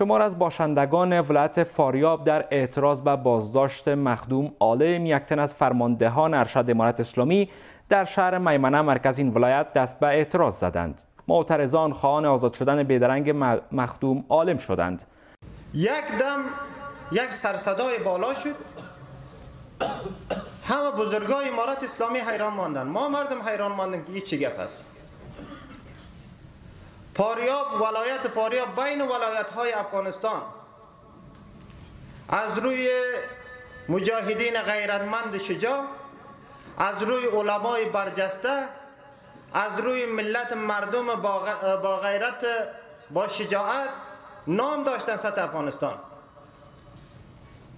شمار از باشندگان ولایت فاریاب در اعتراض به بازداشت مخدوم عالم یک تن از فرماندهان ارشد امارت اسلامی در شهر میمنه مرکز این ولایت دست به اعتراض زدند. معترضان خواهان آزاد شدن بیدرنگ مخدوم عالم شدند. یک دم یک سرصدای بالا شد. همه بزرگای امارت اسلامی حیران ماندن. ما مردم حیران ماندیم که چی گپ است پاریاب ولایت پاریاب بین ولایت های افغانستان از روی مجاهدین غیرتمند شجاع از روی علمای برجسته از روی ملت مردم با غیرت با شجاعت نام داشتن سطح افغانستان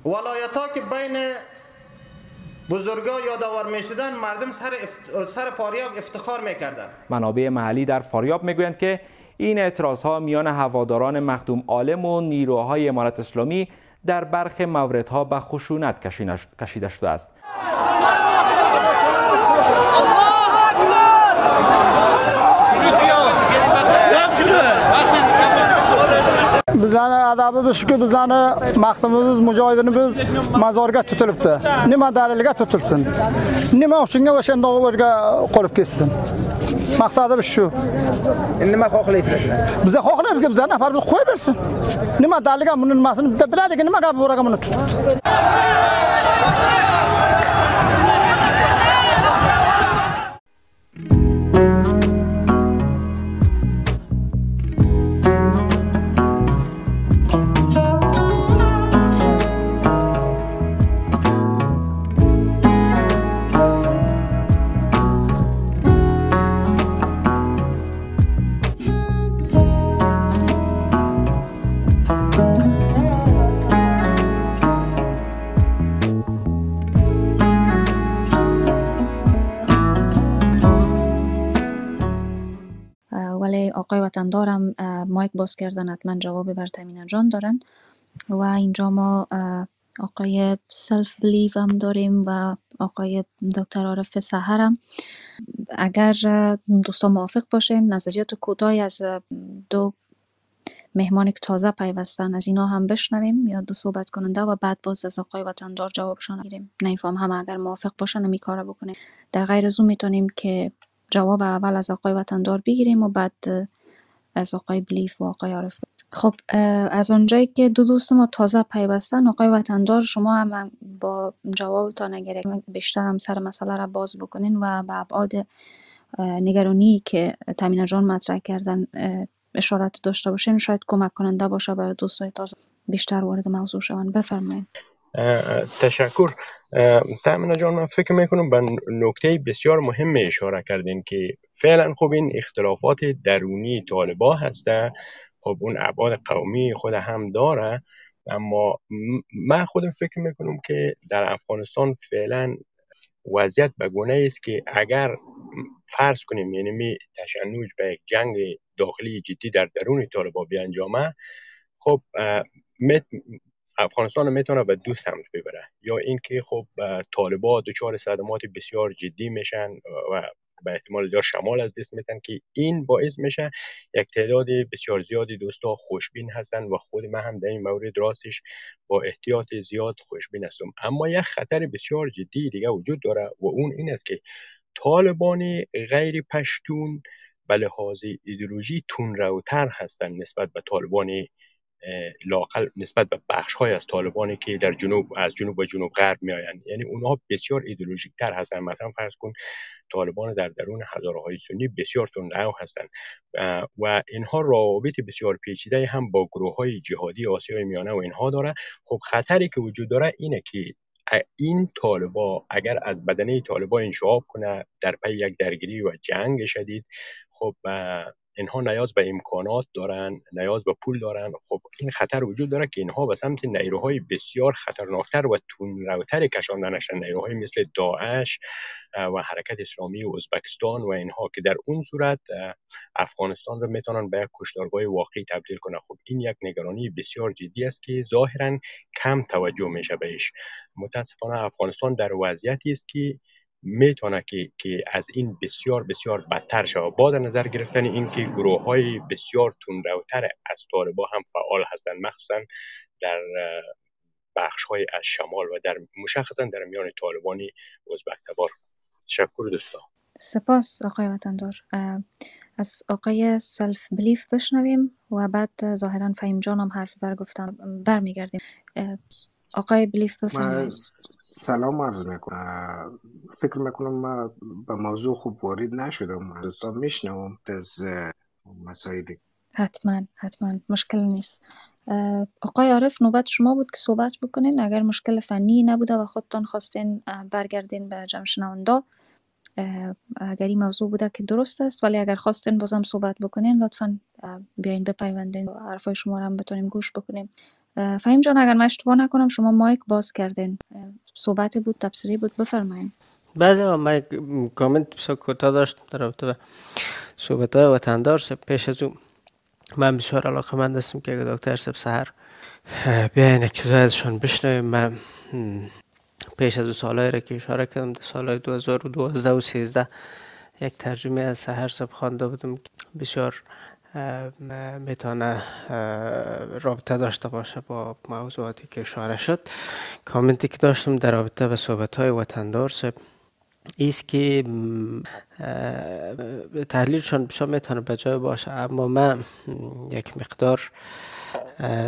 ولایت ها که بین بزرگا یادآور می شدن مردم سر, سر فاریاب افتخار می کردن. منابع محلی در فاریاب می که این اعتراض ها میان هواداران مخدوم عالم و نیروهای امارت اسلامی در برخی موردها به خشونت کشیده شده است. bizlarni adabimiz shuki bizlarni maqsadimiz mujohidinimiz mazorga tutilibdi nima dalilga tutilsin nima uchunga o'shanda o'rga qolib ketsin maqsadimiz shu. Nima xohlaysiz sizlar? Biza xohlaymizki biza nafar biz bersin. Nima daligan buni nimasini biza biladiki nima gap bunaqa buni tutibdi وطندارم مایک باز کردن حتما جواب بر تمینه جان دارن. و اینجا ما آقای سلف بلیو هم داریم و آقای دکتر عارف سهرم اگر دوستان موافق باشین نظریات کوتاهی از دو مهمان که تازه پیوستن از اینا هم بشنویم یا دو صحبت کننده و بعد باز از آقای وطندار جوابشان گیریم نمیفهم هم اگر موافق باشن می کار بکنیم. در غیر از اون می‌تونیم که جواب اول از آقای وطندار بگیریم و بعد از آقای بلیف و آقای عارف خب از اونجایی که دو دوست ما تازه پیوستن آقای وطندار شما هم با جوابتان اگر بیشتر هم سر مسئله را باز بکنین و به ابعاد نگرانی که تامین جان مطرح کردن اشارت داشته باشین شاید کمک کننده باشه برای دوستای تازه بیشتر وارد موضوع شوند. بفرمایید تشکر. تامین جان من فکر می‌کنم به نکته بسیار مهم اشاره کردین که فعلا خب این اختلافات درونی طالبا هسته. خب اون ابعاد قومی خود هم داره اما من خودم فکر می‌کنم که در افغانستان فعلا وضعیت به گونه است که اگر فرض کنیم یعنی می تشنج به یک جنگ داخلی جدی در درون طالبا بیانجامه خب افغانستان می‌تونه به دو سمت ببره. یا اینکه خب طالبا دچار صدمات بسیار جدی میشن و به احتمال زیاد شمال از دست میتن که این باعث میشه یک تعداد بسیار زیادی دوستا خوشبین هستن و خود من هم در این مورد راستش با احتیاط زیاد خوشبین هستم. اما یک خطر بسیار جدی دیگه وجود داره و اون این است که طالبان غیر پشتون به لحاظ ایدئولوژی تون روتر هستند نسبت به طالبان لاقل نسبت به بخش های از طالبانی که در جنوب از جنوب و جنوب غرب میآیند. یعنی اونها بسیار ایدئولوژیک تر هستند مثلا فرض کن طالبان در درون هزاره های سنی بسیار تندرو هستند و اینها روابط بسیار پیچیده هم با گروه های جهادی آسیای میانه و اینها داره. خب خطری که وجود داره اینه که این طالبا اگر از بدنه طالبا انشعاب کنه در پی یک درگیری و جنگ شدید خب اینها نیاز به امکانات دارن نیاز به پول دارن. خب این خطر وجود داره که اینها به سمت نیروهای بسیار خطرناکتر و تونروتر کشانده نشن. نیروهای مثل داعش و حرکت اسلامی و ازبکستان و اینها که در اون صورت افغانستان رو می‌تونن به یک کشتارگاه واقعی تبدیل کنه خب این یک نگرانی بسیار جدی است که ظاهرا کم توجه میشه بهش. متاسفانه افغانستان در وضعیتی است که می‌تونه که, که از این بسیار بسیار بدتر شود با در نظر گرفتن اینکه گروه های بسیار تندروتر از طالبا هم فعال هستند مخصوصا در بخش های از شمال و در مشخصا در میان طالبانی ازبک تبار تشکر دوستان سپاس آقای وطندار. از آقای سلف بلیف بشنویم و بعد ظاهرا فهیم جان هم حرف برگفتن برمیگردیم. آقای بلیف بفرمایید. سلام عرض می‌کنم. فکر می‌کنم ما به موضوع خوب وارد نشدم. دوستان میشنوم از مسائل حتما حتما. مشکل نیست. آقای عارف نوبت شما بود که صحبت بکنین. اگر مشکل فنی نبوده و خودتان خواستین برگردین به جمع اگر این موضوع بوده که درست است. ولی اگر خواستین بازم صحبت بکنین لطفا بیاین بپیوندین. حرفای شما رو هم بتونیم گوش بکنیم. فهیم جان اگر من اشتباه نکنم شما مایک باز کردین. صحبت بود تبصری بود بفرمایین. بله من کامنت بسیار کوتاه داشتم در رابطه به صحبت های وطندار پیش از اون من بسیار علاقه من دستم که اگر دکتر سب سهر بیاین یک ازشان بشنویم. من پیش از سالهایی را که اشاره کردم در سالهای 2012 و 13 یک ترجمه از سهر سب خوانده بودم. بسیار می‌تونه رابطه داشته باشه با موضوعاتی که اشاره شد. کامنتی که داشتم در رابطه به صحبت های وطندار سب ایست که تحلیلشان بسیار می‌تونه به جای باشه اما من یک مقدار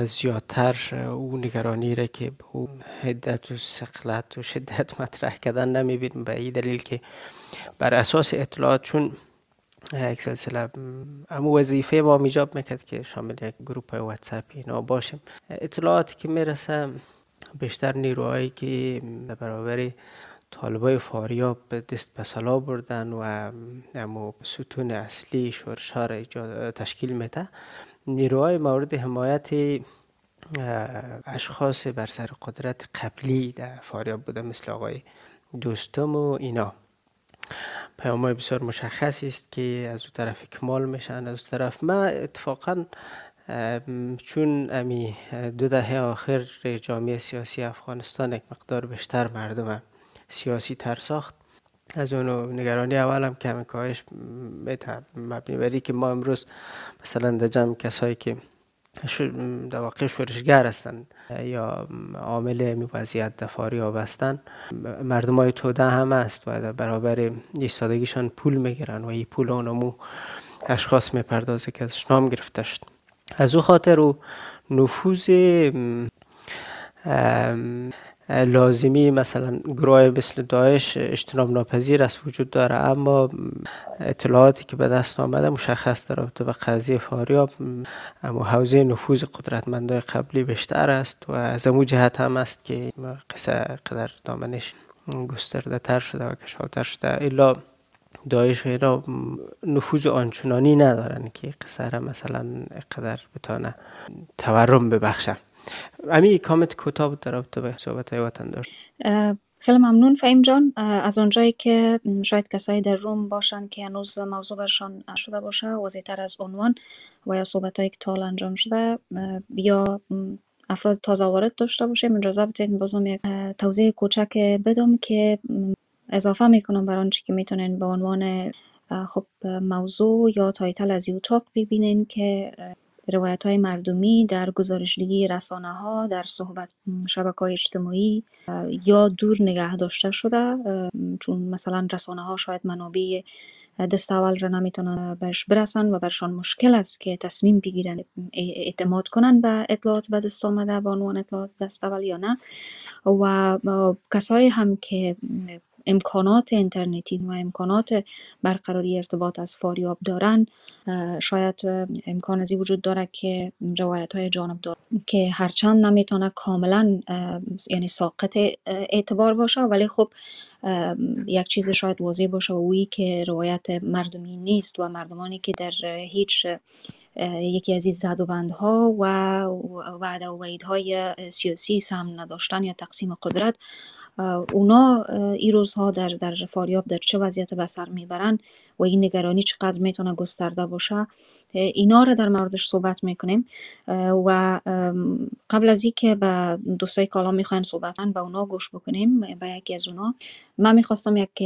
زیادتر او نگرانی را که او هدت و سقلت و شدت مطرح کردن نمی‌بینم. به این دلیل که بر اساس اطلاعات چون یک سلسله امو وظیفه ما میجاب می‌کرد که شامل یک گروپ واتساپ اینا باشیم. اطلاعاتی که می‌رسه بیشتر نیروهایی که برابر طالبای فاریاب دست به سلا بردن و امو ستون اصلی شورش تشکیل میده نیروهای مورد حمایت اشخاص بر سر قدرت قبلی در فاریاب بوده مثل آقای دوستم و اینا. پیام های بسیار مشخصی است که از او طرف کمال میشن از او طرف ما اتفاقا چون امی دو دهه آخر جامعه سیاسی افغانستان یک مقدار بیشتر مردم سیاسی تر ساخت. از اونو نگرانی اولم کمی کاهش مبنی بری که ما امروز مثلا در جمع کسایی که در واقع شورشگر هستند یا عامل می وضعیت دفاری ها بستن مردم های توده هم است و در برابر ایستادگیشان پول می‌گیرن و این پول اونمو اشخاص می‌پردازه که ازش نام گرفته شد از او خاطر او نفوذ لازمی مثلا گروه مثل داعش اجتناب ناپذیر است وجود داره. اما اطلاعاتی که به دست آمده مشخص در رابطه به قضیه فاریاب اما حوزه نفوذ قدرتمندای قبلی بیشتر است و از امو جهت هم است که قصه قدر دامنش گسترده تر شده و کشاتر شده. الا داعش و اینا نفوذ آنچنانی ندارن که قصه مثلا قدر بتانه تورم ببخشه امی کامنت کوتاه بود در رابطه به صحبت های وطن داشت خیلی ممنون فهیم جان. از اونجایی که شاید کسایی در روم باشن که هنوز موضوع برشان شده باشه واضحتر از عنوان و یا صحبت هایی که انجام شده یا افراد تازه وارد داشته باشه اجازه بدین بازم یک توضیح کوچک بدم که اضافه می‌کنم بر آنچه که می‌تونین به عنوان خب موضوع یا title از یوتاک ببینین که روایت های مردمی در گزارشدهی رسانه ها در صحبت شبکه های اجتماعی یا دور نگه داشته شده چون مثلا رسانه ها شاید منابع دست اول را نمی‌تونن برش برسن و برشان مشکل است که تصمیم بگیرن اعتماد کنن به اطلاعات به دست آمده به عنوان اطلاعات دست اول یا نه. و کسایی هم که امکانات اینترنتی و امکانات برقراری ارتباط از فاریاب دارن شاید امکان ازی وجود داره که روایت های جانب که هرچند نمی‌تونه کاملا یعنی ساقط اعتبار باشه ولی خب یک چیز شاید واضح باشه و اویی که روایت مردمی نیست و مردمانی که در هیچ یکی از این زد و بندها و وعده و وعیدهای سیاسی سهم نداشتن یا تقسیم قدرت اونا این روزها در در فاریاب در چه وضعیت به سر می‌برن و این نگرانی چقدر می‌تونه گسترده باشه اینا رو در موردش صحبت می‌کنیم. و قبل از اینکه به دوستای کالا می‌خواین صحبت به اونا گوش بکنیم به یکی از اونا. من می‌خواستم یک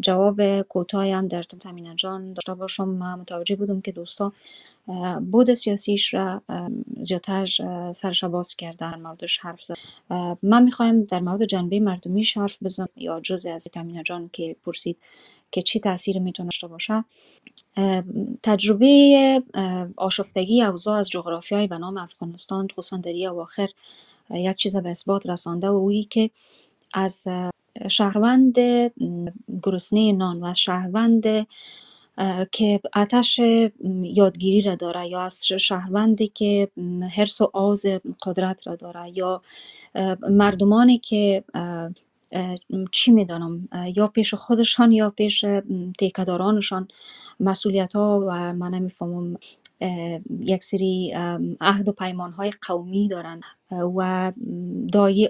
جواب کوتاهی هم در تامین جان داشته باشم. من متوجه بودم که دوستا بود سیاسیش را زیادتر سرش باز کردن موردش حرف زد من می‌خوایم در مورد جنبه مردمیش حرف بزنم یا جز از تامین جان که پرسید که چی تاثیر می‌تونه داشته باشه تجربه آشفتگی اوضاع از های به نام افغانستان خصوصا در اواخر یک چیز به اثبات رسانده و اویی که از شهروند گرسنه نان و از شهروند که آتش یادگیری را داره یا از شهروندی که حرس و آز قدرت را داره یا مردمانی که چی می‌دانم یا پیش خودشان یا پیش تیکدارانشان مسئولیت ها و من نمی‌فهمم یک سری عهد و پیمان های قومی دارن و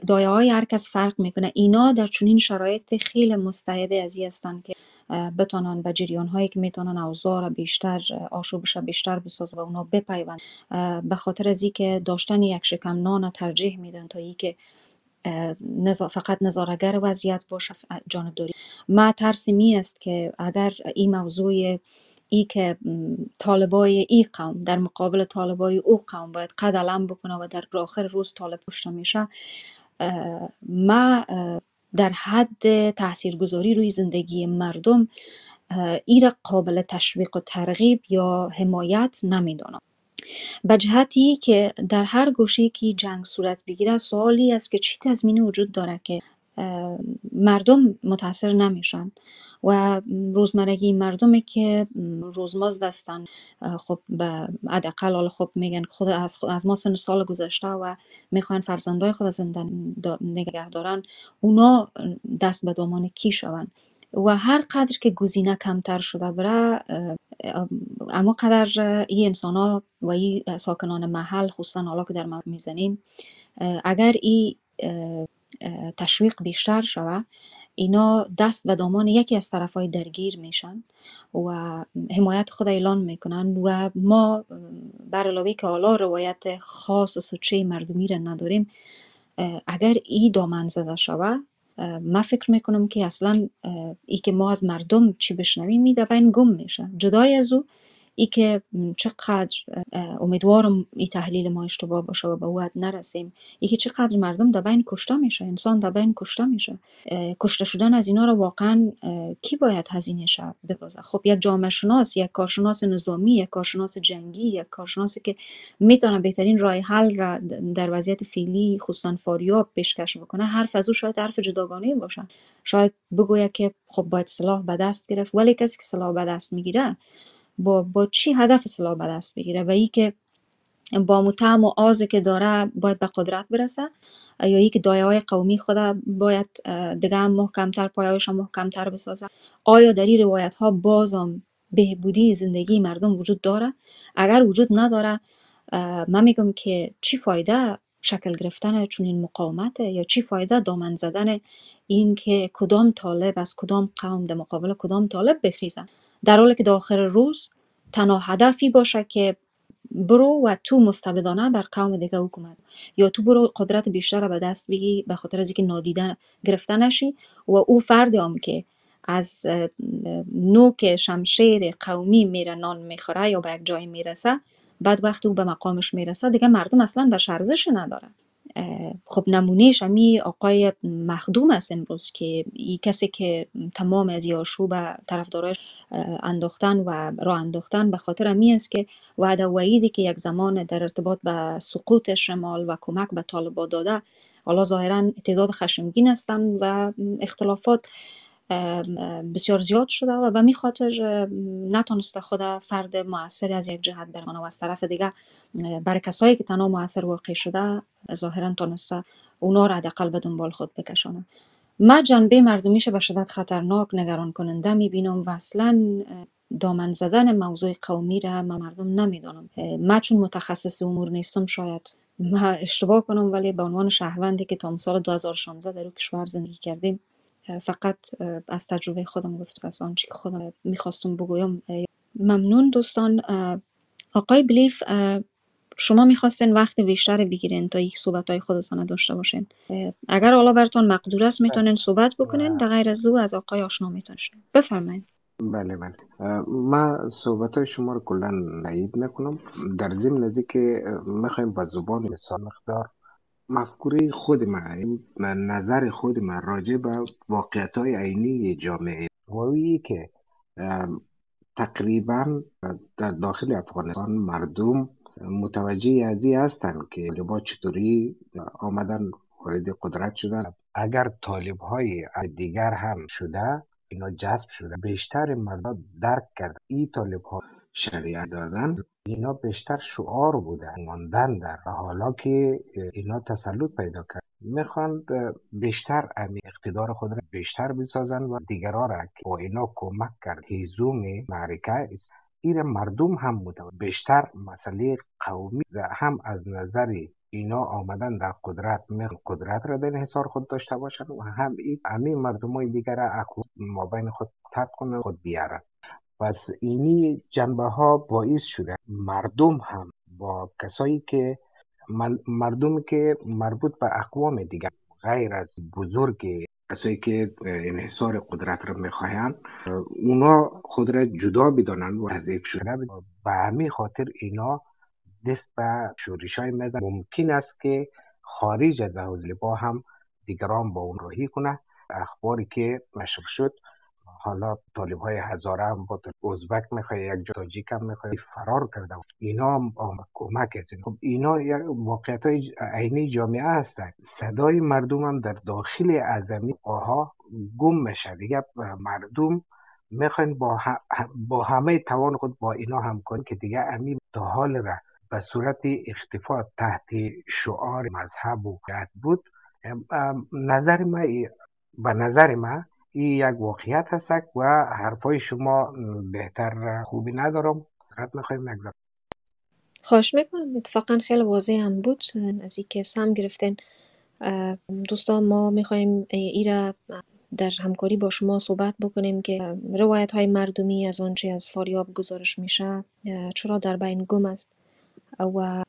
دایه های هر کس فرق می‌کنه. اینا در چنین شرایط خیلی مستعده از هستند که بتانن به جریان هایی که می‌تونن اوضاع را بیشتر آشوبش بیشتر بسازه و اونا بپیوند. به خاطر از اینکه داشتن یک شکم نان ترجیح میدن تا اینکه فقط نظارگر وضعیت باشه جانبداری ما ترسی می است که اگر این موضوع ای که طالبای ای قوم در مقابل طالبای او قوم باید قد علم بکنه و در آخر روز طالب پشت میشه ما در حد تاثیرگذاری روی زندگی مردم ای قابل تشویق و ترغیب یا حمایت نمی‌دانم. به جهتی که در هر گوشه که جنگ صورت بگیره سوالی است که چی تضمینی وجود داره که مردم متاثر نمیشن و روزمرگی مردمی که روزماز دستن خب به حداقل خب میگن خود از, از ما سن سال گذشته و می‌خوان فرزندای خود زنده نگه دارن اونا دست به دامان کی شون و هر قدر که گزینه کمتر شده بره اما قدر این انسان ها و این ساکنان محل خصوصا حالا که در مورد می‌زنیم اگر این تشویق بیشتر شوه اینا دست و دامان یکی از طرف های درگیر میشن و حمایت خود اعلان می‌کنن و ما بر علاوه که حالا روایت خاص و سچه مردمی را نداریم اگر ای دامن زده شوه ما فکر می‌کنم که اصلا ای که ما از مردم چی بشنویم می بین گم میشه جدای از او ای که چقدر امیدوارم این تحلیل ما اشتباه باشه و به او نرسیم. ای که چقدر مردم در بین کشته میشه انسان در بین کشته میشه. کشته شدن از اینا رو واقعا کی باید هزینه شه بپازه خب یک جامعه شناس یک کارشناس نظامی یک کارشناس جنگی یک کارشناسی که می‌تونه بهترین راه حل را در وضعیت فعلی خصوصا فاریاب پیشکش بکنه حرف از او شاید حرف جداگانه باشه. شاید بگوید که خب باید سلاح به دست گرفت ولی کسی که سلاح به دست می‌گیره با, با چی هدف سلاح به دست بگیره و ای که با متهم و آزی که داره باید به قدرت برسه یا ای که دایه های قومی خود باید دیگه هم محکمتر پایهایش محکمتر بسازه. آیا در این روایت ها بازم بهبودی زندگی مردم وجود داره؟ اگر وجود نداره من میگم که چی فایده شکل گرفتن چون این مقاومت یا چی فایده دامن زدن این که کدام طالب از کدام قوم در مقابل کدام طالب بخیزه؟ در حالی که در آخر روز تنها هدفی باشه که برو و تو مستبدانه بر قوم دیگه حکومت یا تو برو قدرت بیشتر به دست بگی به خاطر از اینکه نادیدن گرفته نشی و او فرد هم که از نوک شمشیر قومی میره نان می‌خوره یا به یک جای می‌رسه بعد وقتی او به مقامش می‌رسه دیگه مردم اصلا به ارزش نداره. خب نمونهش همی آقای مخدوم است امروز که ای کسی که تمام از یاشو به طرفدارش انداختن و را انداختن به خاطر امی است که وعده وعیدی که یک زمان در ارتباط به سقوط شمال و کمک به طالبا داده حالا ظاهرا تعداد خشمگین هستند و اختلافات بسیار زیاد شده و به می خاطر نتونسته خود فرد موثری از یک جهت برمانه و از طرف دیگه برای کسایی که تنها موثر واقع شده ظاهرا تونسته اونا را حداقل به دنبال خود بکشانه ما جنبه مردمیش به شدت خطرناک نگران کننده می‌بینم و اصلا دامن زدن موضوع قومی را من مردم نمی‌دانم. ما چون متخصص امور نیستم شاید ما اشتباه کنم ولی به عنوان شهروندی که تا سال 2016 در کشور زندگی کردیم فقط از تجربه خودم گفت از آنچه که خودم می‌خواستم بگویم ممنون دوستان. آقای بلیف شما می‌خواستین وقت بیشتر بگیرین تا یک صحبت های خودتان داشته باشین. اگر حالا براتون مقدور است می‌تونین صحبت بکنین در غیر از او از آقای آشنا می‌تونین بفرمایید بله بله. ما صحبت های شما رو کلا نهید نکنم. در ضمن از که می‌خوایم با زبان مثال مقدار مفکوره خود من نظر خود من راجع به واقعیت های عینی جامعه. و که تقریبا در داخل افغانستان مردم متوجه ازی هستند که طالبا چطوری آمدن وارد قدرت شدن. اگر طالب های دیگر هم شده اینا جذب شده بیشتر مردم درک کرد این طالب ها شریعت دادن اینا بیشتر شعار بوده ماندن در حالا که اینا تسلط پیدا کرد می‌خوان بیشتر امی اقتدار خود را بیشتر بسازن و دیگران را که با اینا کمک کرد. هیزوم معرکه است. این مردم هم متوجه بیشتر مسئله قومی هم از نظر اینا آمدن در قدرت. قدرت را در حصار خود داشته باشند و هم این امی مردم های دیگر اقوام ما بین خود ترک کنند خود بیارن. پس اینی جنبه ها باعث شده. مردم هم با کسایی که مردم که مربوط به اقوام دیگر غیر از بزرگ کسایی که انحصار قدرت را می‌خواهند اونا خود را جدا بدانند و حذیف شده. به همین خاطر اینا دست به شورش های مزن ممکن است که خارج از حوزه با هم دیگران با اون راهی کنه اخباری که نشر شد حالا طالب های هزاره هم با ازبک می‌خواه یک تاجیک هم می‌خواه فرار کرده اینا هم کمک هستن خب اینا واقعیت های عینی جامعه هستن. صدای مردم هم در داخل اعظمی آها گم میشه. دیگه مردم می‌خواین با, با همه توان خود با اینا هم کن که دیگه امی تا حال را به صورت اختفا تحت شعار مذهب و بود. نظر ما به نظر ما این یک واقعیت هست و حرفای شما بهتر خوبی ندارم. فقط می‌خوایم نگذارم. خواهش می‌کنم. اتفاقا خیلی واضح هم بود. از که سم گرفتین دوستان ما می‌خوایم ایره در همکاری با شما صحبت بکنیم که روایت های مردمی از آنچه از فاریاب گزارش میشه چرا در بین گم است و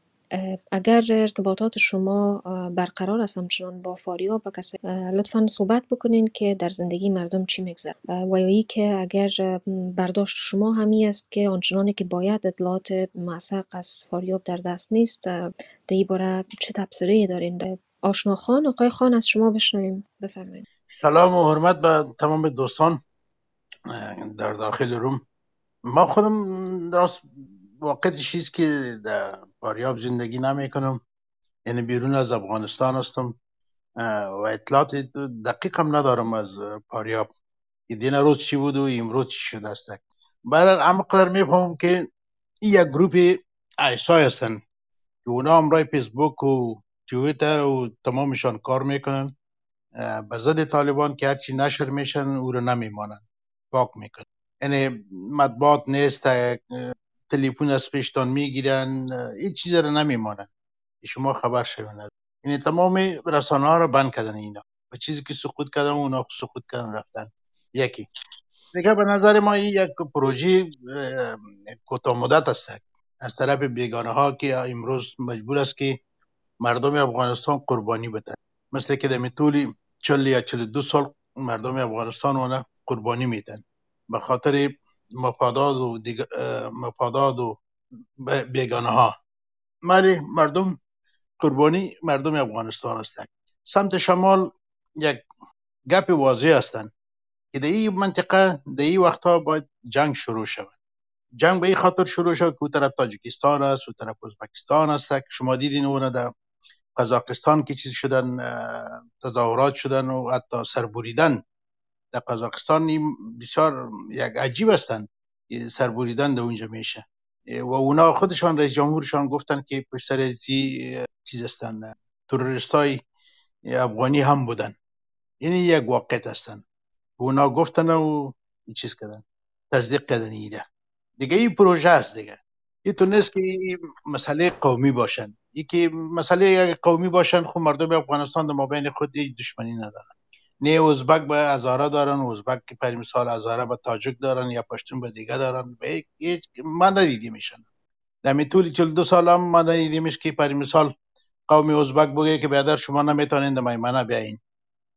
اگر ارتباطات شما برقرار است همچنان با فاریاب و کسایی لطفا صحبت بکنین که در زندگی مردم چی میگذره. و یا که اگر برداشت شما همی است که آنچنانی که باید اطلاعات معسق از فاریاب در دست نیست در این باره چه تبصره دارین؟ آشنا خان آقای خان از شما بشنویم. بفرمایید. سلام و حرمت به تمام دوستان در داخل روم. ما خودم راست واقع چیز که در پاریاب زندگی نمی کنم یعنی بیرون از افغانستان هستم. و اطلاعات دقیق هم ندارم از پاریاب که دین روز چی بود و امروز چی شده است. برای اما قدر می‌فهمم که یک گروپ ایسای هستن. که اونا هم رای فیسبوک و تویتر و تمامشان کار می‌کنن. به ضد طالبان که هرچی نشر میشن او رو نمیمانن پاک می‌کنن یعنی مطبوعات نیست تلفن از پیشتان می‌گیرن هیچ چیز رو نمیمانن. شما خبر شوید یعنی تمام رسانه ها رو بند کردن اینا. و چیزی که سقوط کردن اونا سقوط کردن رفتن. یکی. دیگه به نظر ما این یک پروژه کوتاه مدت است. از طرف بیگانه ها که امروز مجبور است که مردم افغانستان قربانی بدن. مثل که در طول چل یا چل دو سال مردم افغانستان اونا قربانی میدن. به خاطر مفادات و مفادات و بیگانه ها ولی مردم قربانی مردم افغانستان هستند. سمت شمال یک گپ واضح هستند که در این منطقه در این وقتها باید جنگ شروع شود. جنگ به این خاطر شروع شد که طرف تاجیکستان است و طرف ازبکستان است. که شما دیدین اون در قزاقستان که چیز شدن تظاهرات شدن و حتی سربریدن. در قزاقستان بسیار یک عجیب هستند سربریدن در اونجا میشه. و اونا خودشان رئیس جمهورشان گفتن که پشت سر چیز هستن تروریست های افغانی هم بودن. یعنی یک واقعیت هستن. اونا گفتن و چیز کردن تصدیق کردن ایده. دیگه این پروژه است دیگه. این تو نیست که مسئله قومی باشن. یکی مسئله قومی باشن خب مردم افغانستان در مابین خود دشمنی ندارن. نه ازبک به ازاره دارن ازبک که پر مثال ازاره به تاجک دارن یا پشتون به دیگه دارن. به من ندیدی میشن در می طول دو سال هم من ندیدیمش که پر مثال قومی ازبک بگه که بیادر شما نمی‌تونین در میمنه بیاین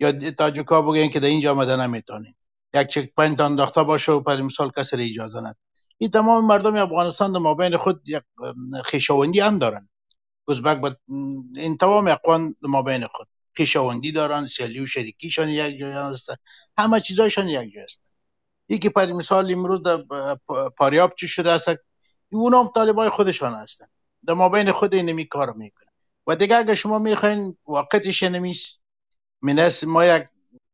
یا تاجوکا بگن که در اینجا آمده نمی‌تونین. یک چک پنج انداخته باشه و پر مثال کسی اجازه ند این تمام مردم افغانستان در مابین خود یک خیشاوندی هم دارن. ازبک با این تمام اقوان در مابین خود. خیشاوندی دارن سیلی و شریکیشان یک جای هست همه چیزایشان یک جای هست یکی پر مثال امروز در پاریاب چی شده است؟ اونا هم طالبای خودشان هستن. در مابین خود اینمی کار می‌کنن. و دیگه اگه شما می‌خواین وقتش نمیست منس ما یک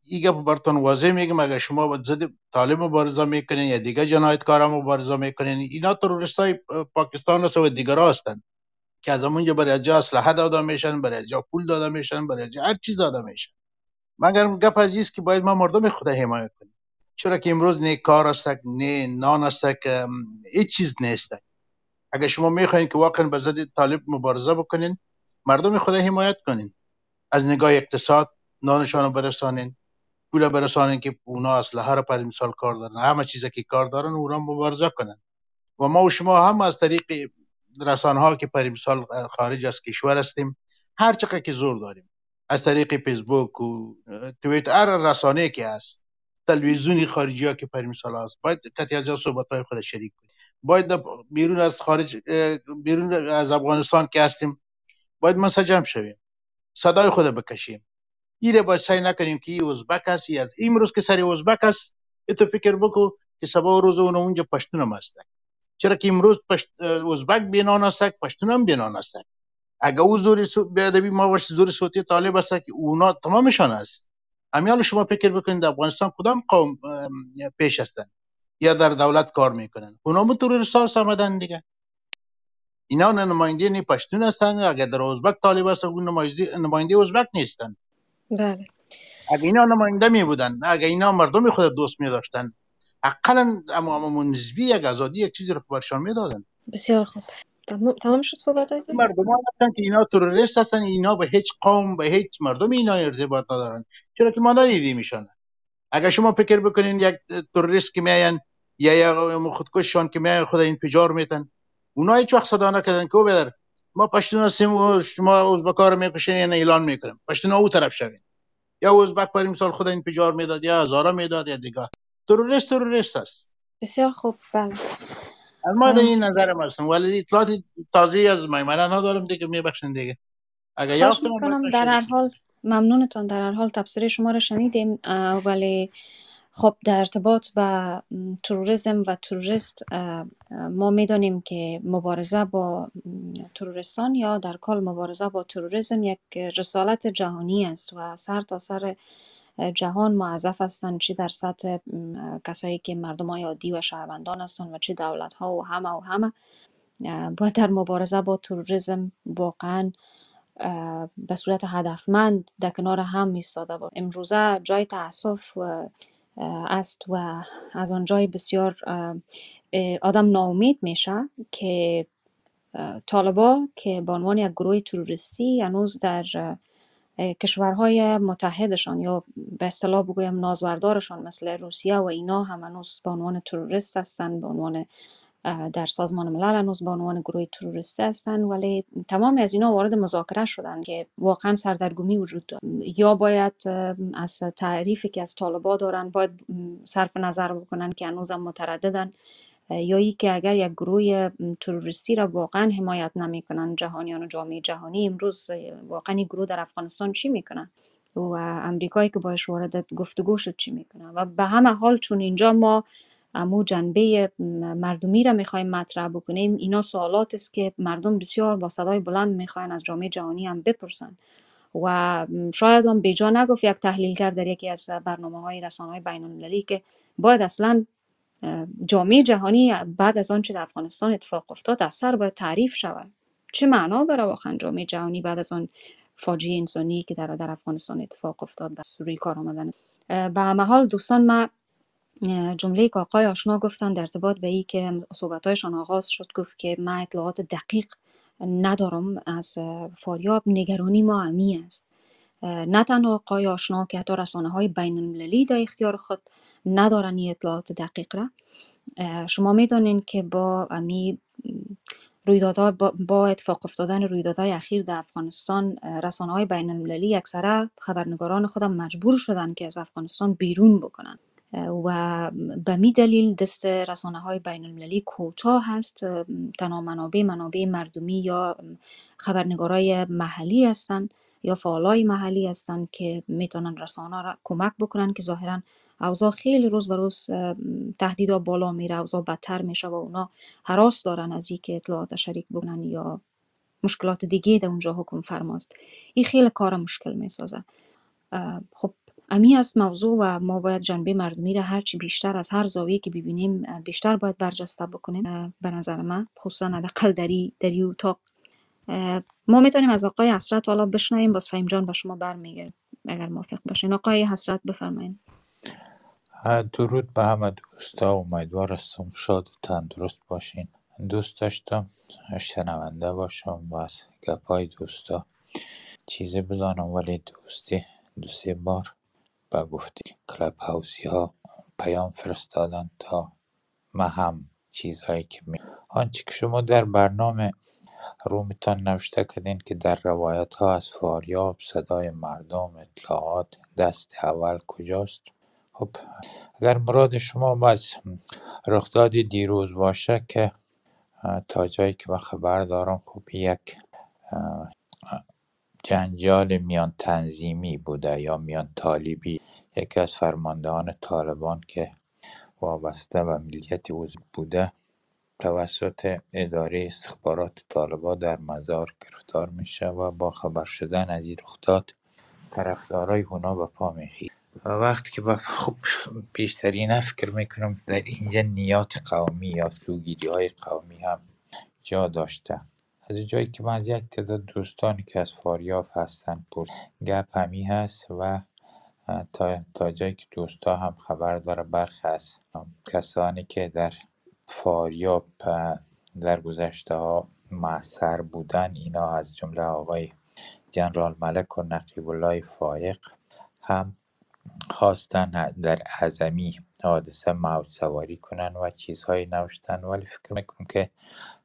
ایگه براتون واضح میگم اگه شما ضد طالب مبارزه می‌کنین یا دیگه جنایتکارا مبارزه می‌کنین اینا تروریست های پاکستان هست و دیگر هستن. که از اونجا برای جا اسلحه داده میشن برای جا پول داده میشن برای جا هر چیز داده میشن. مگر گپ از است که باید ما مردم خدا حمایت کنیم. چرا که امروز نه کار است نه نان است هیچ چیز نیست اگه شما می‌خواین که واقعا به ضد طالب مبارزه بکنین مردم خدا حمایت کنین. از نگاه اقتصاد نانشان برسانین. پول برسانین که اونا اسلحه را پر مثال کار دارن. همه چیزی که کار دارن اونا مبارزه کنن. و ما و شما هم از طریق رسانه ها که پر مثال خارج از کشور هستیم هر چقدر که زور داریم. از طریق فیسبوک و هر رسانه که هست. تلویزیونی خارجی ها که پر مثال هست. باید کتی از صحبت های خود شریک کنیم. باید بیرون از خارج بیرون از افغانستان که هستیم باید منسجم شویم. صدای خود بکشیم. ایره باید سعی نکنیم که این ازبک است از امروز که سری ازبک است تو فکر بکو که سبا روز اون اونجا پشتون هم هست چرا که امروز پشت ازبک بینان است پشتون هم بینان است اگه او زور. بیادبی ما باشه زور صوتی طالب است که اونا تمامشان است امیال شما فکر بکنید در افغانستان کدام قوم پیش هستند یا در دولت کار می‌کنن؟ اونا هم تروریست آمدن دیگه. اینا نماینده نی پشتون هستن. اگر در ازبک طالب هست اون نماینده ازبک نیستن. بله. اگه اینا نماینده می بودن اگه اینا مردم خود دوست می داشتن اقلا اما نسبی یک آزادی یک چیزی رو برشان می‌دادن. بسیار خوب. تمام شد صحبت مردم هستن که اینا تروریست هستن اینا به هیچ قوم به هیچ مردم اینا ارتباط ندارن. چرا که ما ندیدیمشان اگر شما فکر بکنین یک تروریست که میاین یا یا خودکششان که میاین خود این پجار میتن. اونا هیچ وقت صدا نکردن که بدر ما پشتون هستیم و شما ازبکا رو می‌کشین یا اعلان می‌کنیم پشتون او طرف شوین. یا ازبک پر مثال خود این پجار می‌داد یا هزارا می‌داد یا دیگه. تروریست تروریست است. بسیار خوب بله. ما این نظر ما هستم ولی اطلاعات تازه از میمنه ندارم دیگه میبخشن دیگه. اگر یافتم در هر حال ممنونتان. در هر حال تفسیر شما رو شنیدیم. ولی خب در ارتباط با تروریسم و تروریست ما می‌دانیم که مبارزه با تروریستان یا در کل مبارزه با تروریسم یک رسالت جهانی است و سر تا سر جهان معذف هستند چه در سطح کسایی که مردم های عادی و شهروندان هستند و چه دولت ها و همه و همه. باید در مبارزه با تروریسم واقعا به صورت هدفمند در کنار هم ایستاده بود امروزه جای تاسف است و از آن جای بسیار آدم ناامید میشه که طالبا که به عنوان یک گروه تروریستی هنوز در کشورهای متحدشان یا به اصطلاح بگویم نازوردارشان مثل روسیه و اینا هم هنوز به عنوان تروریست هستند به عنوان در سازمان ملل هنوز به عنوان گروه تروریستی هستند ولی تمام از اینا وارد مذاکره شدن که واقعا سردرگمی وجود دارد یا باید از تعریفی که از طالبا دارن باید صرف نظر بکنن که هنوزم مترددن. یا که اگر یک گروه تروریستی را واقعا حمایت نمی‌کنن جهانیان و جامعه جهانی امروز واقعا این گروه در افغانستان چی می‌کنن و امریکایی که باش وارد گفتگو شد چی می‌کنن و به همه حال چون اینجا ما امو جنبه مردمی را می‌خوایم مطرح بکنیم اینا سوالات است که مردم بسیار با صدای بلند می‌خواین از جامعه جهانی هم بپرسن. و شاید هم بیجا نگفت یک تحلیلگر در یکی از برنامه های رسانه های بین که باید اصلا جامعه جهانی بعد از آنچه در افغانستان اتفاق افتاد از سر باید تعریف شود. چه معنا داره واقعا جامعه جهانی بعد از آن فاجعه انسانی که در در افغانستان اتفاق افتاد بس روی کار آمدن؟ به همه حال دوستان ما جمله که آقای آشنا گفتن در ارتباط به ای که صحبتهایشان آغاز شد گفت که من اطلاعات دقیق ندارم از فاریاب نگرانی ما همی است. نه تنها آقای آشنا که حتی رسانه های بین المللی در اختیار خود ندارن این اطلاعات دقیق را. شما می‌دانین که با امی رویدادها با, اتفاق افتادن رویدادهای اخیر در افغانستان رسانه های بین المللی اکثرا خبرنگاران خودم مجبور شدن که از افغانستان بیرون بکنن. و به می دلیل دست رسانه های بین المللی کوتاه هست تنها منابع منابع مردمی یا خبرنگارای محلی هستند یا فعالای محلی هستند که می‌تونن رسانه را کمک بکنن که ظاهرا اوضاع خیلی روز به روز تهدیدا بالا میره اوضاع بدتر میشه و اونا حراس دارن از اینکه اطلاعات شریک بکنن یا مشکلات دیگه در اونجا حکم فرماست. این خیلی کار مشکل می‌سازه. خب امی است موضوع و ما باید جنبه مردمی را هرچی بیشتر از هر زاویه که ببینیم بیشتر باید برجسته بکنیم. به نظر من خصوصا حداقل دری دری اتاق ما می‌تونیم از آقای حسرت حالا بشنویم باز فهیم جان با شما برمیگرد اگر موافق باشین. آقای حسرت بفرمایید درود به همه دوستا امیدوار هستم شاد و تندرست باشین. دوست داشتم شنونده باشم و از گپای دوستا چیزی بدانم ولی دوستی دو سه بار به گفتی کلاب هاوسی ها پیام فرستادن تا ما هم چیزهایی که می آنچه که شما در برنامه رومتان نوشته کردین که در روایت ها از فاریاب صدای مردم اطلاعات دست اول کجاست؟ خب اگر مراد شما از رخداد دیروز باشه که تا جایی که من خبر دارم خب یک جنجال میان تنظیمی بوده یا میان طالبی. یکی از فرماندهان طالبان که وابسته به ملیت بوده. توسط اداره استخبارات طالبان در مزار گرفتار میشه و با خبر شدن از این رخداد طرفدارای اونا به پا میخی و وقتی که با خب بیشترین فکر می‌کنم در اینجا نیات قومی یا سوگیری های قومی هم جا داشته. از جایی که من از یک تعداد دوستانی که از فاریاب هستن پرس گپ همی هست و تا, تا جایی که دوستا هم خبر داره برخی از کسانی که در فاریاب در گذشته ها معصر بودن اینا از جمله آقای جنرال ملک و نقیب الله فایق هم خواستن در اعظمی حادثه موج سواری کنن و چیزهایی نوشتن. ولی فکر می‌کنم که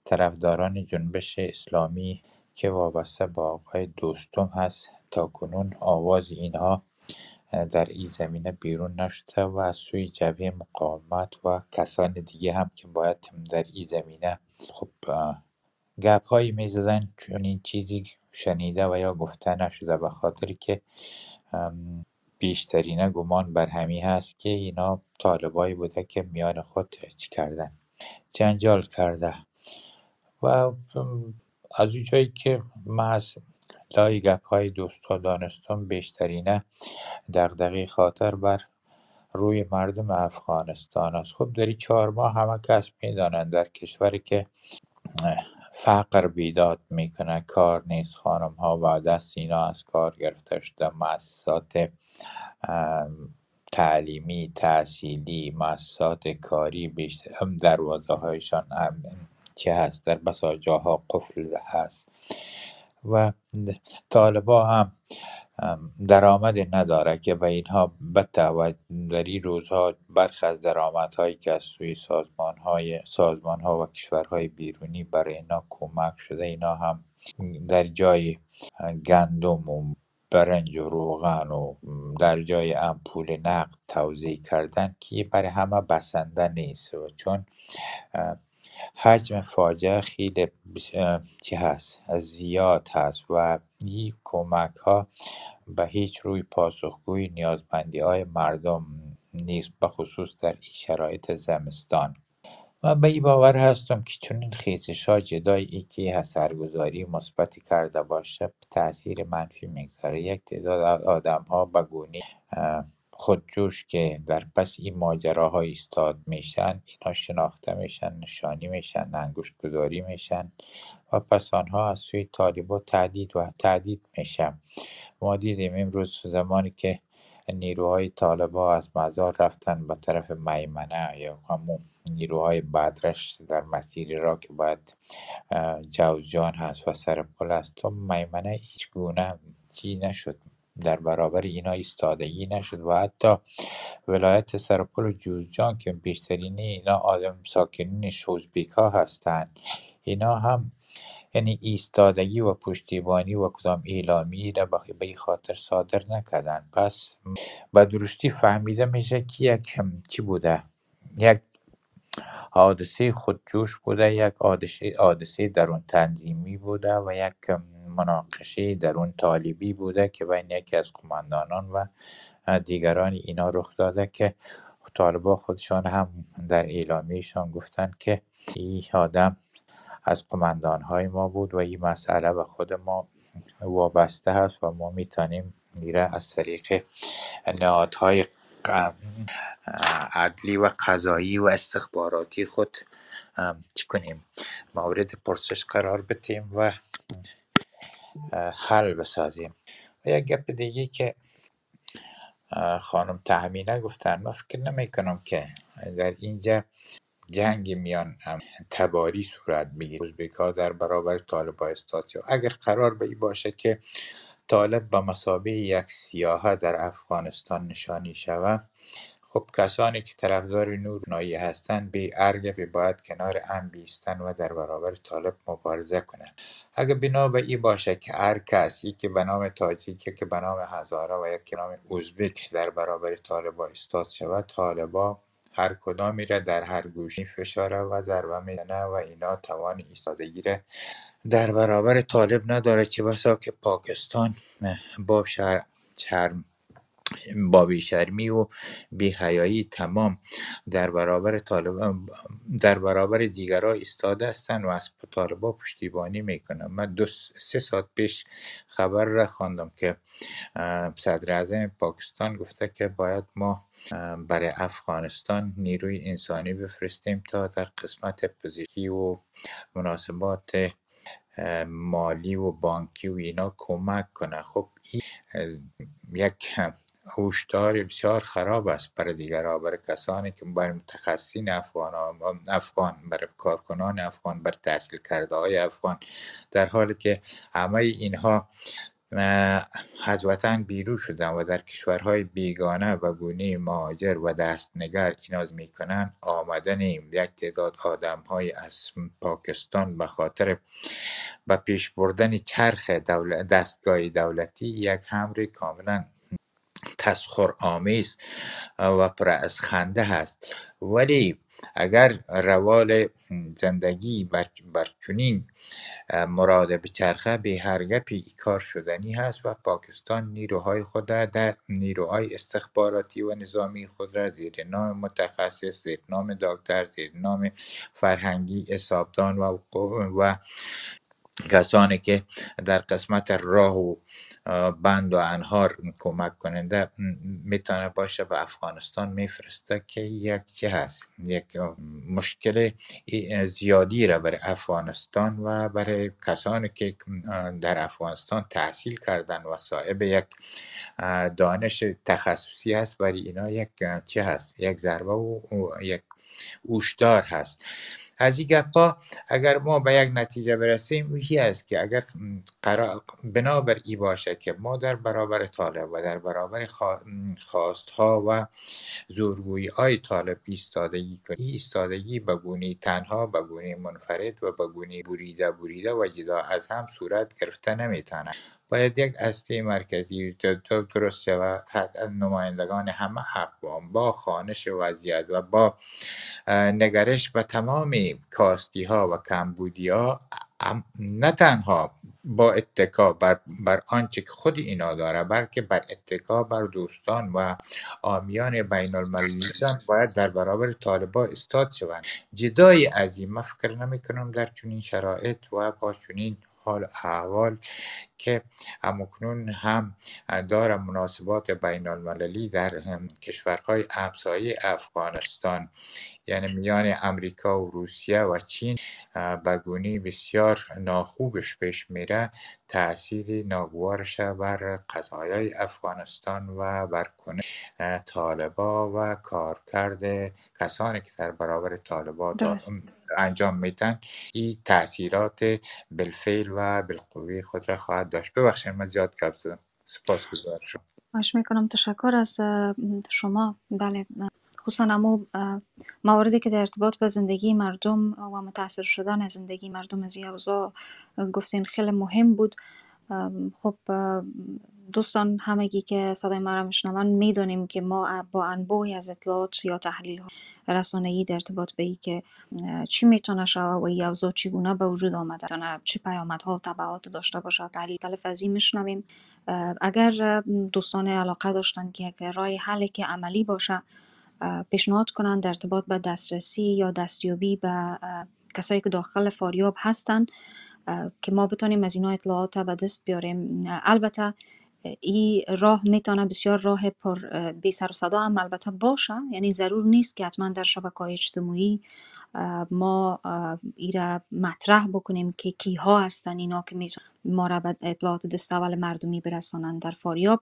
طرفداران جنبش اسلامی که وابسته با آقای دوستم هست تا کنون آواز اینها در این زمینه بیرون نشده و از سوی جبهه مقاومت و کسان دیگه هم که باید در این زمینه خب گپ هایی می زدن چون این چیزی شنیده و یا گفته نشده به خاطر که بیشترین گمان بر همی هست که اینا طالبایی بوده که میان خود چی کردن جنجال کرده. و از جایی که من از لای های دوستا دانستم بیشترینه دغدغه خاطر بر روی مردم افغانستان است. خب در چهار ماه همه کس می‌دانند در کشوری که فقر بیداد می‌کنه کار نیست خانم ها و دست اینا از کار گرفته شده مؤسسات تعلیمی تحصیلی مؤسسات کاری بیشتر هم دروازه هایشان هم چه هست در بسا جاها قفل هست. و طالبا هم درآمد نداره که به اینها و در این روزها برخی از درآمدهایی که از سوی سازمان های سازمان ها و کشورهای بیرونی برای اینا کمک شده اینا هم در جای گندم و برنج و روغن و در جای امپول نقد توزیع کردن که برای همه بسنده نیست و چون حجم فاجعه خیلی چی هست؟ زیاد هست و این کمک ها به هیچ روی پاسخگوی نیازمندی های مردم نیست به خصوص در این شرایط زمستان. من به این باور هستم که چون این خیزش ها جدای ای که اثرگذاری مثبتی کرده باشه تاثیر منفی می‌گذاره. یک تعداد آدم ها به گونه خودجوش که در پس این ماجراها ایستاد میشن اینا شناخته میشن نشانی میشن انگشت گذاری میشن و پس آنها از سوی طالبا تهدید و تهدید میشن. ما دیدیم امروز زمانی که نیروهای طالبا از مزار رفتن به طرف میمنه یا همون نیروهای بدرش در مسیری را که باید جوزجان هست و سر پل است تا میمنه هیچ گونه چی نشد. در برابر اینا ایستادگی نشد و حتی ولایت سرپل و جوزجان که بیشترین اینا آدم ساکنین شوزبیک ها هستند اینا هم یعنی ایستادگی و پشتیبانی و کدام اعلامی را به خاطر صادر نکردن. پس به درستی فهمیده میشه که یک چی بوده؟ یک حادثه خودجوش بوده یک حادثه حادثه درون تنظیمی بوده و یک مناقشه درون طالبی بوده که بین یکی از قماندانان و دیگران اینا رخ داده که طالبا خودشان هم در اعلامیشان گفتن که این آدم از های ما بود و این مسئله به خود ما وابسته هست و ما می‌تونیم میره از طریق نهادهای عدلی و قضایی و استخباراتی خود چی کنیم؟ مورد پرسش قرار بتیم و حل بسازیم. و یک گپ دیگه که خانم تهمینه گفتن من فکر نمی کنم که در اینجا جنگ میان تباری صورت بگیره. ازبک ها در برابر طالب استاد اگر قرار به این باشه که طالب به مسابه یک سیاهه در افغانستان نشانی شود خب کسانی که طرفدار نور نایی هستند به ارگبی باید کنار ام بیستن و در برابر طالب مبارزه کنند. اگر بنا به ای باشه که هر کسی که به نام تاجیک که به نام هزاره و یک نام ازبک در برابر طالبا استاد شود طالبا هر کدامی را در هر گوشی فشاره و ضربه می‌زنه و اینا توان ایستادگی را در برابر طالب نداره. چه بسا که پاکستان با شرم با بیشرمی و بیحیایی تمام در برابر طالب در برابر دیگرها ایستاده هستند و از طالبا پشتیبانی می‌کنن من دو سه ساعت پیش خبر را خواندم که صدر اعظم پاکستان گفته که باید ما برای افغانستان نیروی انسانی بفرستیم تا در قسمت پزشکی و مناسبات مالی و بانکی و اینا کمک کنه. خب این یک هشدار بسیار خراب است برای دیگرها برای کسانی که برای متخصصین افغان افغان برای کارکنان افغان بر تحصیل کرده های افغان. در حالی که همه اینها از وطن بیرون شدن و در کشورهای بیگانه و گونه مهاجر و دستنگر اینا می‌کنن آمدن یک تعداد آدم های از پاکستان به خاطر به پیش بردن چرخ دستگاه دولتی یک همری کاملا آمیز و پر از خنده هست. ولی اگر روال زندگی بر, چنین مراد بچرخه به هر گپی کار شدنی هست و پاکستان نیروهای خود در نیروهای استخباراتی و نظامی خود را زیر نام متخصص زیر نام دکتر زیر نام فرهنگی حسابدان و, و کسانی که در قسمت راه و بند و انهار کمک کننده می‌تونه باشه به افغانستان میفرسته که یک چه هست؟ یک مشکل زیادی را برای افغانستان و برای کسانی که در افغانستان تحصیل کردن و صاحب یک دانش تخصصی هست برای اینا یک چه هست؟ یک ضربه و یک اوشدار هست. از این گپا اگر ما به یک نتیجه برسیم اوهی است که اگر بنابر ای باشه که ما در برابر طالب و در برابر خواست ها و زورگویی های طالب ایستادگی کنیم. ایستادگی به گونه تنها به گونه منفرد و به گونه بریده بریده و جدا از هم صورت گرفته نمی‌تونه باید یک اصلی مرکزی درست و نمایندگان همه اقوام با خانش وضعیت و با نگرش به تمام کاستی ها و کمبودی ها نه تنها با اتکا بر, بر آنچه که خود اینا داره بلکه بر اتکا بر دوستان و آمیان بین المللیشان باید در برابر طالبا استاد شوند. جدای از این من فکر نمی کنم در چنین شرایط و با چنین حال احوال که همکنون هم داره مناسبات بین المللی در کشورهای همسایه افغانستان یعنی میان امریکا و روسیه و چین بگونی بسیار ناخوبش پیش میره تاثیر ناگوارش بر قضایای افغانستان و بر کنه طالبا و کارکرد کسانی که در برابر طالبا انجام میتن این تاثیرات بالفعل و بالقوی خود را خواهد داشت. ببخشید من زیاد گپ زدم. سپاس گذار شما. خواهش می‌کنم تشکر از شما. بله خصوصا امو مواردی که در ارتباط به زندگی مردم و متاثر شدن از زندگی مردم از این اوضاع گفتین خیلی مهم بود. خب دوستان همگی که صدای ما را میشنون می‌دانیم که ما با انبوهی از اطلاعات یا تحلیل ها رسانه‌ای در ارتباط به ای که چی می‌تونه شود و این اوضاع چگونه به وجود آمده چه پیامدها و تبعات داشته باشه تحلیل تلف از میشنویم اگر دوستان علاقه داشتن که یک راه حلی که عملی باشه پیشنهاد کنند در ارتباط به دسترسی یا دستیابی به کسایی که داخل فاریاب هستند که ما بتونیم از اینا اطلاعات به دست بیاریم. البته این راه می‌تونه بسیار راه پر بی سر و صدا هم البته باشه. یعنی ضرور نیست که حتما در شبکه های اجتماعی ما ایره مطرح بکنیم که کیها هستن اینا که ما را به اطلاعات دست اول مردمی برسانند در فاریاب.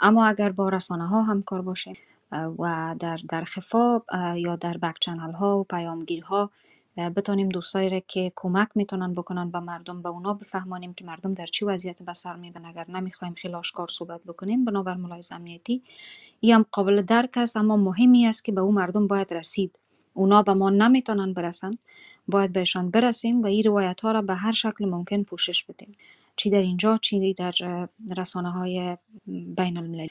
اما اگر با رسانه ها همکار باشیم و در در خفا یا در بک چنل ها و پیامگیر ها بتانیم دوستایی را که کمک می‌تونن بکنن به مردم به اونا بفهمانیم که مردم در چی وضعیت به سر می‌برن اگر نمی‌خوایم خیلی آشکار صحبت بکنیم بنابر ملاحظه امنیتی این هم قابل درک است اما مهمی است که به او مردم باید رسید. اونا به ما نمی‌تونن برسن باید بهشان برسیم و این روایت ها را به هر شکل ممکن پوشش بدیم. چی در اینجا چی در رسانه های بین الملل